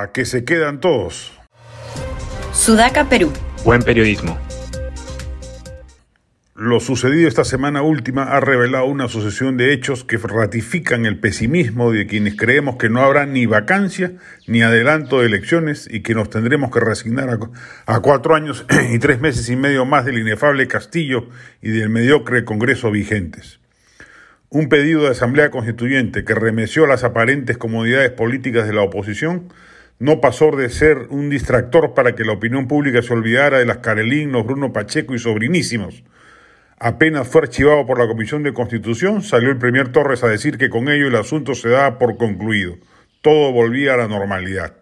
a que se quedan todos. Sudaca, Perú. Buen periodismo. Lo sucedido esta semana última ha revelado una sucesión de hechos que ratifican el pesimismo de quienes creemos que no habrá ni vacancia ni adelanto de elecciones y que nos tendremos que resignar a, cuatro años y tres meses y medio más del inefable Castillo y del mediocre Congreso vigentes. Un pedido de Asamblea Constituyente que remeció las aparentes comodidades políticas de la oposición no pasó de ser un distractor para que la opinión pública se olvidara de las Carelín, los Bruno Pacheco y sobrinísimos Apenas fue archivado por la Comisión de Constitución, salió el Premier Torres a decir que con ello el asunto se daba por concluido. Todo volvía a la normalidad.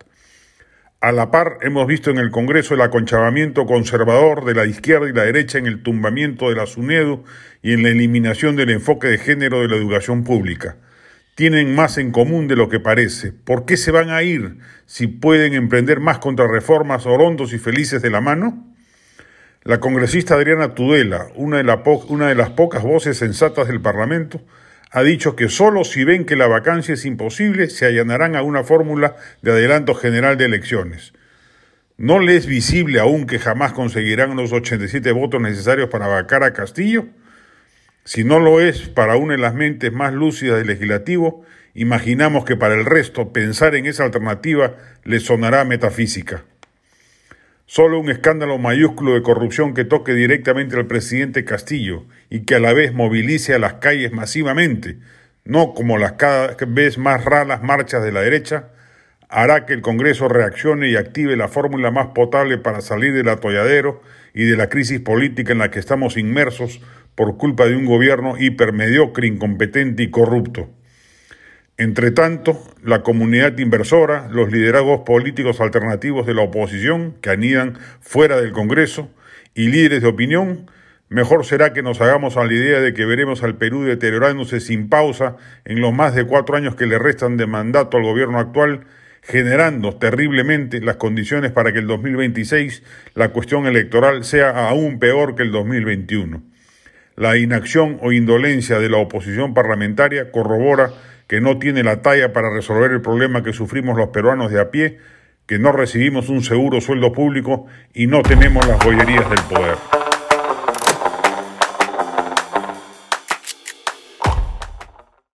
A la par, hemos visto en el Congreso el aconchabamiento conservador de la izquierda y la derecha en el tumbamiento de la SUNEDU y en la eliminación del enfoque de género de la educación pública. Tienen más en común de lo que parece. ¿Por qué se van a ir si pueden emprender más contrarreformas orondos y felices de la mano? La congresista Adriana Tudela, una de, una de las pocas voces sensatas del Parlamento, ha dicho que solo si ven que la vacancia es imposible se allanarán a una fórmula de adelanto general de elecciones. ¿No le es visible aún que jamás conseguirán los 87 votos necesarios para vacar a Castillo? Si no lo es para una de las mentes más lúcidas del legislativo, imaginamos que para el resto pensar en esa alternativa le sonará metafísica. Solo un escándalo mayúsculo de corrupción que toque directamente al presidente Castillo y que a la vez movilice a las calles masivamente, no como las cada vez más raras marchas de la derecha, hará que el Congreso reaccione y active la fórmula más potable para salir del atolladero y de la crisis política en la que estamos inmersos por culpa de un gobierno hipermediocre, incompetente y corrupto. Entre tanto, la comunidad inversora, los liderazgos políticos alternativos de la oposición que anidan fuera del Congreso y líderes de opinión, mejor será que nos hagamos a la idea de que veremos al Perú deteriorándose sin pausa en los más de cuatro años que le restan de mandato al gobierno actual, generando terriblemente las condiciones para que el 2026 la cuestión electoral sea aún peor que el 2021. La inacción o indolencia de la oposición parlamentaria corrobora que no tiene la talla para resolver el problema que sufrimos los peruanos de a pie, que no recibimos un seguro sueldo público y no tenemos las joyerías del poder.